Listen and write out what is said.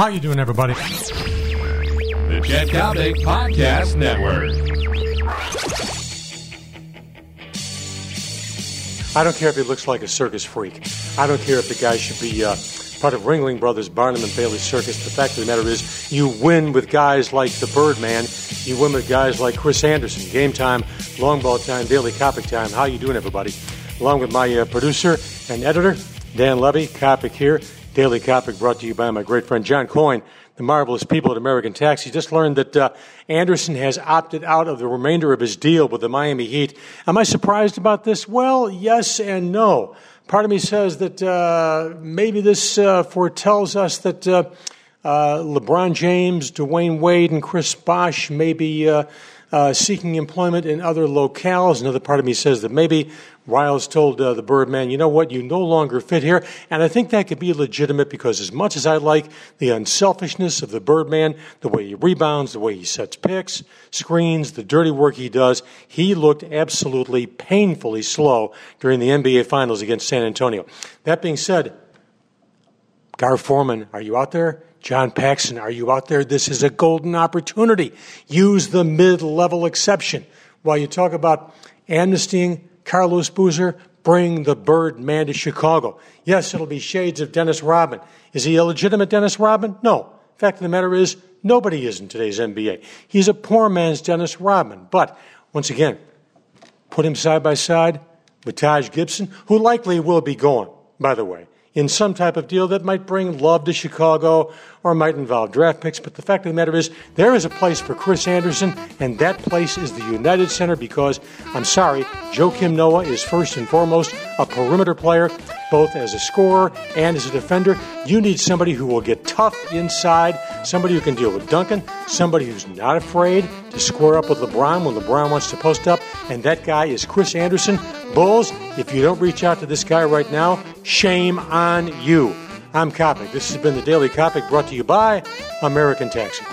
How you doing, everybody? The Chet Coppock Podcast Network. I don't care if he looks like a circus freak. I don't care if the guy should be uh, part of Ringling Brothers, Barnum and Bailey Circus. The fact of the matter is, you win with guys like the Birdman. You win with guys like Chris Andersen. Game time, long ball time, daily Coppock time. How you doing, everybody? Along with my uh, producer and editor, Dan Levy, Coppock here. Daily Coppock brought to you by my great friend John Coyne, the marvelous people at American Taxi. Just learned that uh, Andersen has opted out of the remainder of his deal with the Miami Heat. Am I surprised about this? Well, yes and no. Part of me says that uh, maybe this uh, foretells us that uh, uh, LeBron James, Dwyane Wade, and Chris Bosh may be uh, seeking employment in other locales. Another part of me says that maybe Riles told uh, the Birdman, you know what, you no longer fit here. And I think that could be legitimate because as much as I like the unselfishness of the Birdman, the way he rebounds, the way he sets picks, screens, the dirty work he does, he looked absolutely painfully slow during the NBA Finals against San Antonio. That being said, Gar Forman, are you out there? John Paxson, are you out there? This is a golden opportunity. Use the mid level exception. While you talk about amnestying Carlos Boozer, bring the bird man to Chicago. Yes, it'll be shades of Dennis Rodman. Is he illegitimate Dennis Rodman? No. Fact of the matter is, nobody is in today's NBA. He's a poor man's Dennis Rodman. But once again, put him side by side with Taj Gibson, who likely will be gone, by the way in some type of deal that might bring love to Chicago or might involve draft picks. But the fact of the matter is, there is a place for Chris Andersen, and that place is the United Center because, I'm sorry, Joakim Noah is first and foremost a perimeter player, both as a scorer and as a defender. You need somebody who will get tough inside, somebody who can deal with Duncan, somebody who's not afraid to square up with LeBron when LeBron wants to post up, and that guy is Chris Andersen. Bulls, if you don't reach out to this guy right now, shame on you. I'm Coppock. This has been the Daily Coppock brought to you by American Taxi.